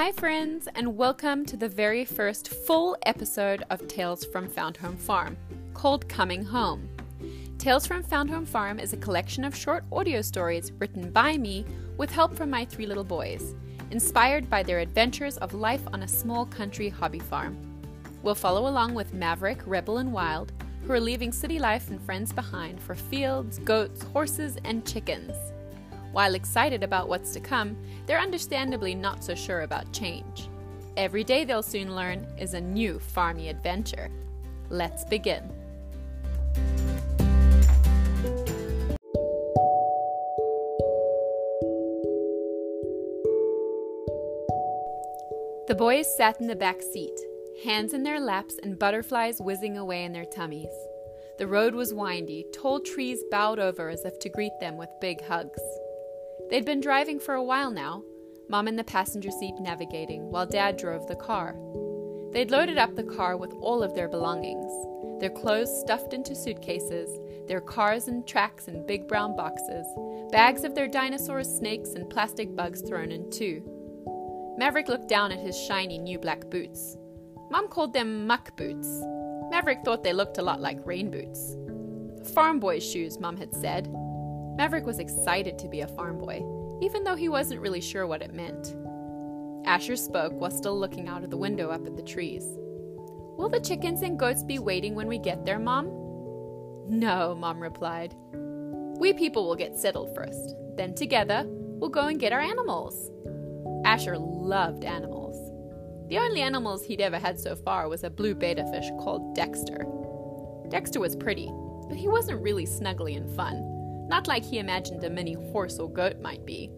Hi, friends, and welcome to the very first full episode of Tales from Found Home Farm, called Coming Home. Tales from Found Home Farm is a collection of short audio stories written by me with help from my three little boys, inspired by their adventures of life on a small country hobby farm. We'll follow along with Maverick, Rebel, and Wild, who are leaving city life and friends behind for fields, goats, horses, and chickens. While excited about what's to come, they're understandably not so sure about change. Every day they'll soon learn is a new farmy adventure. Let's begin. The boys sat in the back seat, hands in their laps and butterflies whizzing away in their tummies. The road was windy, tall trees bowed over as if to greet them with big hugs. They'd been driving for a while now, Mom in the passenger seat navigating, while Dad drove the car. They'd loaded up the car with all of their belongings their clothes stuffed into suitcases, their cars and tracks in big brown boxes, bags of their dinosaurs, snakes, and plastic bugs thrown in too. Maverick looked down at his shiny new black boots. Mom called them muck boots. Maverick thought they looked a lot like rain boots. Farm boy's shoes, Mom had said. Maverick was excited to be a farm boy, even though he wasn't really sure what it meant. Asher spoke while still looking out of the window up at the trees. Will the chickens and goats be waiting when we get there, Mom? No, Mom replied. We people will get settled first. Then together, we'll go and get our animals. Asher loved animals. The only animals he'd ever had so far was a blue betta fish called Dexter. Dexter was pretty, but he wasn't really snuggly and fun, not like he imagined a mini horse or goat might be.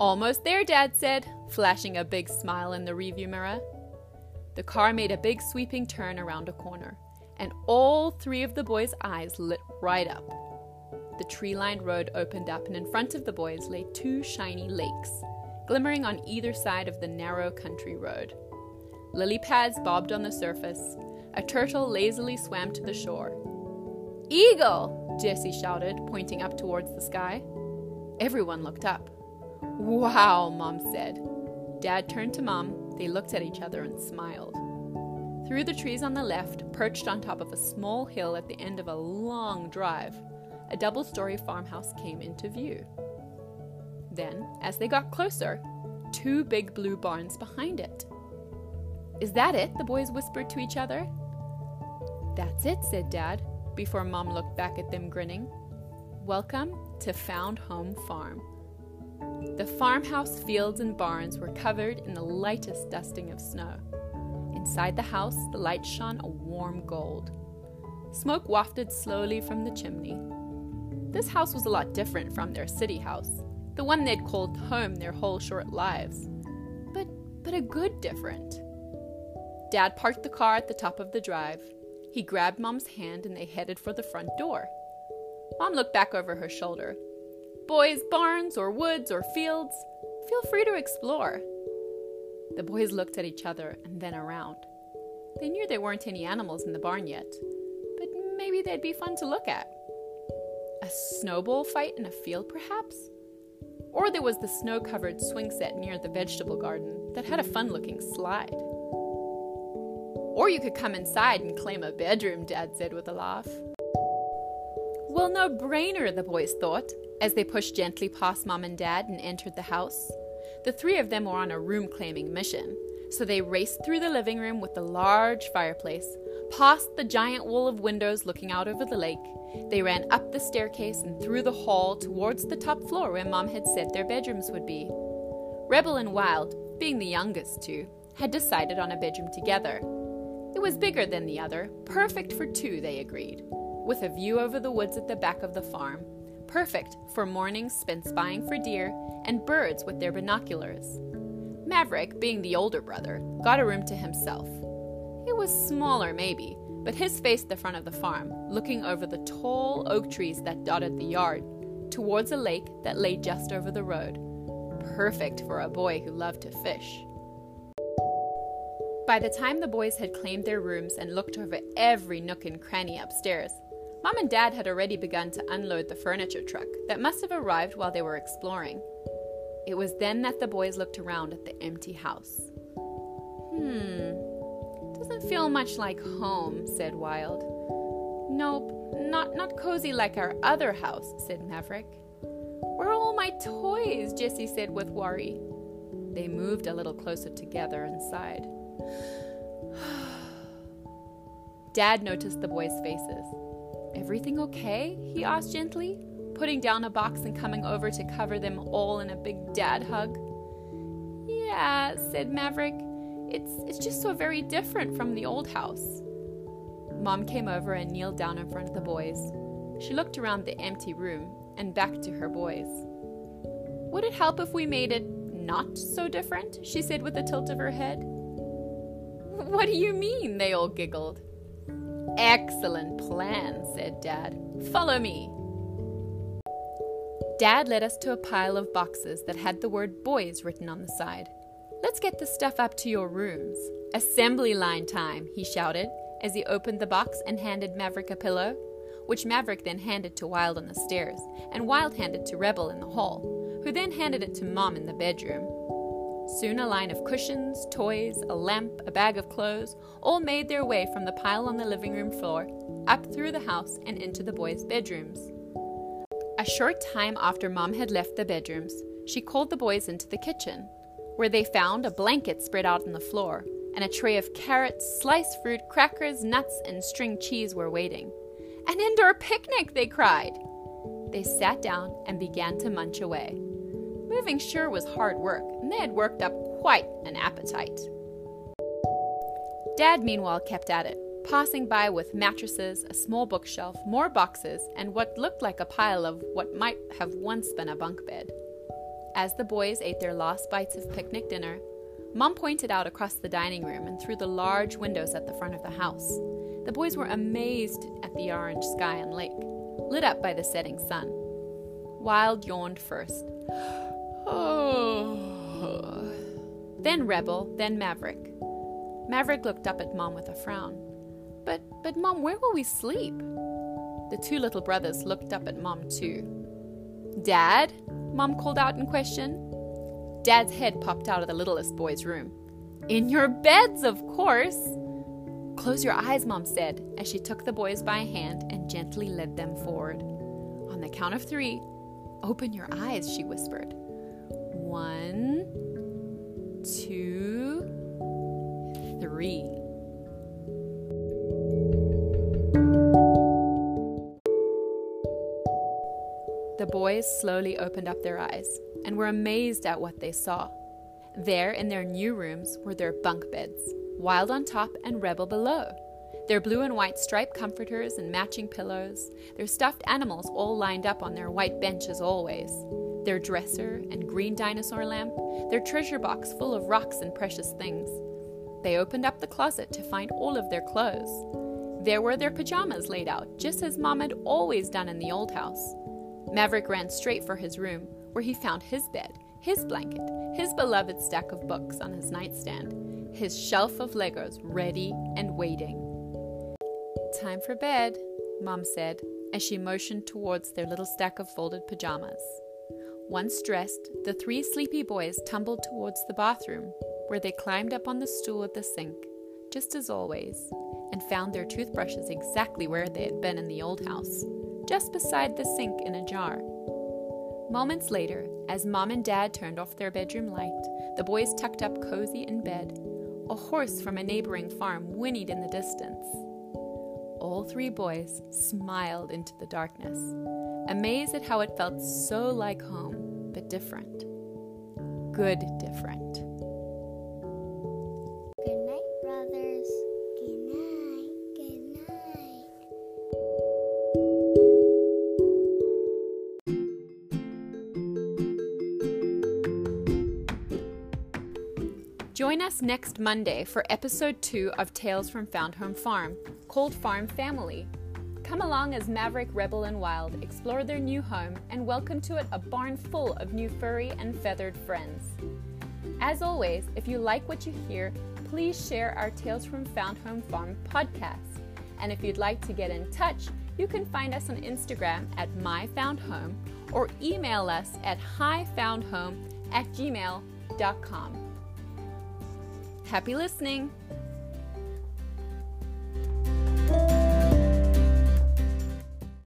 Almost there, Dad said, flashing a big smile in the review mirror. The car made a big sweeping turn around a corner, and all three of the boys' eyes lit right up. The tree lined road opened up, and in front of the boys lay two shiny lakes, glimmering on either side of the narrow country road. Lily pads bobbed on the surface. A turtle lazily swam to the shore. Eagle! Jesse shouted, pointing up towards the sky. Everyone looked up. Wow, Mom said. Dad turned to Mom. They looked at each other and smiled. Through the trees on the left, perched on top of a small hill at the end of a long drive, a double story farmhouse came into view. Then, as they got closer, two big blue barns behind it. Is that it? the boys whispered to each other. That's it, said Dad, before Mom looked back at them grinning. Welcome to Found Home Farm. The farmhouse fields and barns were covered in the lightest dusting of snow. Inside the house, the light shone a warm gold. Smoke wafted slowly from the chimney. This house was a lot different from their city house, the one they'd called home their whole short lives. But but a good different. Dad parked the car at the top of the drive. He grabbed Mom's hand and they headed for the front door. Mom looked back over her shoulder. Boys, barns, or woods, or fields, feel free to explore. The boys looked at each other and then around. They knew there weren't any animals in the barn yet, but maybe they'd be fun to look at. A snowball fight in a field, perhaps? Or there was the snow covered swing set near the vegetable garden that had a fun looking slide. Or you could come inside and claim a bedroom, Dad said with a laugh. Well, no brainer, the boys thought, as they pushed gently past Mom and Dad and entered the house. The three of them were on a room claiming mission, so they raced through the living room with the large fireplace, past the giant wall of windows looking out over the lake. They ran up the staircase and through the hall towards the top floor where Mom had said their bedrooms would be. Rebel and Wild, being the youngest two, had decided on a bedroom together. It was bigger than the other, perfect for two, they agreed, with a view over the woods at the back of the farm, perfect for mornings spent spying for deer and birds with their binoculars. Maverick, being the older brother, got a room to himself. It was smaller, maybe, but his faced the front of the farm, looking over the tall oak trees that dotted the yard, towards a lake that lay just over the road. Perfect for a boy who loved to fish. By the time the boys had claimed their rooms and looked over every nook and cranny upstairs, Mom and Dad had already begun to unload the furniture truck that must have arrived while they were exploring. It was then that the boys looked around at the empty house. Hmm, doesn't feel much like home, said Wild. Nope, not, not cozy like our other house, said Maverick. Where are all my toys? Jessie said with worry. They moved a little closer together and sighed. Dad noticed the boys' faces. Everything okay? he asked gently, putting down a box and coming over to cover them all in a big dad hug. Yeah, said Maverick. It's it's just so very different from the old house. Mom came over and kneeled down in front of the boys. She looked around the empty room and back to her boys. Would it help if we made it not so different? she said with a tilt of her head. What do you mean? They all giggled. Excellent plan, said Dad. Follow me. Dad led us to a pile of boxes that had the word boys written on the side. Let's get the stuff up to your rooms. Assembly line time, he shouted as he opened the box and handed Maverick a pillow, which Maverick then handed to Wild on the stairs, and Wild handed to Rebel in the hall, who then handed it to Mom in the bedroom. Soon a line of cushions, toys, a lamp, a bag of clothes all made their way from the pile on the living room floor, up through the house, and into the boys' bedrooms. A short time after Mom had left the bedrooms, she called the boys into the kitchen, where they found a blanket spread out on the floor, and a tray of carrots, sliced fruit, crackers, nuts, and string cheese were waiting. An indoor picnic, they cried. They sat down and began to munch away. Moving sure was hard work, and they had worked up quite an appetite. Dad, meanwhile, kept at it, passing by with mattresses, a small bookshelf, more boxes, and what looked like a pile of what might have once been a bunk bed. As the boys ate their last bites of picnic dinner, Mom pointed out across the dining room and through the large windows at the front of the house. The boys were amazed at the orange sky and lake, lit up by the setting sun. Wild yawned first. Then Rebel, then Maverick. Maverick looked up at Mom with a frown. But, but, Mom, where will we sleep? The two little brothers looked up at Mom, too. Dad? Mom called out in question. Dad's head popped out of the littlest boy's room. In your beds, of course. Close your eyes, Mom said, as she took the boys by hand and gently led them forward. On the count of three, open your eyes, she whispered. One, two, three. The boys slowly opened up their eyes and were amazed at what they saw. There, in their new rooms, were their bunk beds, Wild on top and Rebel below. Their blue and white striped comforters and matching pillows, their stuffed animals all lined up on their white bench as always, their dresser and green dinosaur lamp, their treasure box full of rocks and precious things. They opened up the closet to find all of their clothes. There were their pajamas laid out, just as Mom had always done in the old house. Maverick ran straight for his room, where he found his bed, his blanket, his beloved stack of books on his nightstand, his shelf of Legos ready and waiting. Time for bed, Mom said as she motioned towards their little stack of folded pajamas. Once dressed, the three sleepy boys tumbled towards the bathroom, where they climbed up on the stool at the sink, just as always, and found their toothbrushes exactly where they had been in the old house, just beside the sink in a jar. Moments later, as Mom and Dad turned off their bedroom light, the boys tucked up cozy in bed. A horse from a neighboring farm whinnied in the distance. All three boys smiled into the darkness, amazed at how it felt so like home, but different. Good different. Good night, brothers. Good night. Good night. Join us next Monday for episode 2 of Tales from Found Home Farm, called Farm Family. Come along as Maverick, Rebel, and Wild explore their new home and welcome to it a barn full of new furry and feathered friends. As always, if you like what you hear, please share our Tales from Found Home Farm podcast. And if you'd like to get in touch, you can find us on Instagram at myfoundhome or email us at highfoundhome at gmail.com. Happy listening!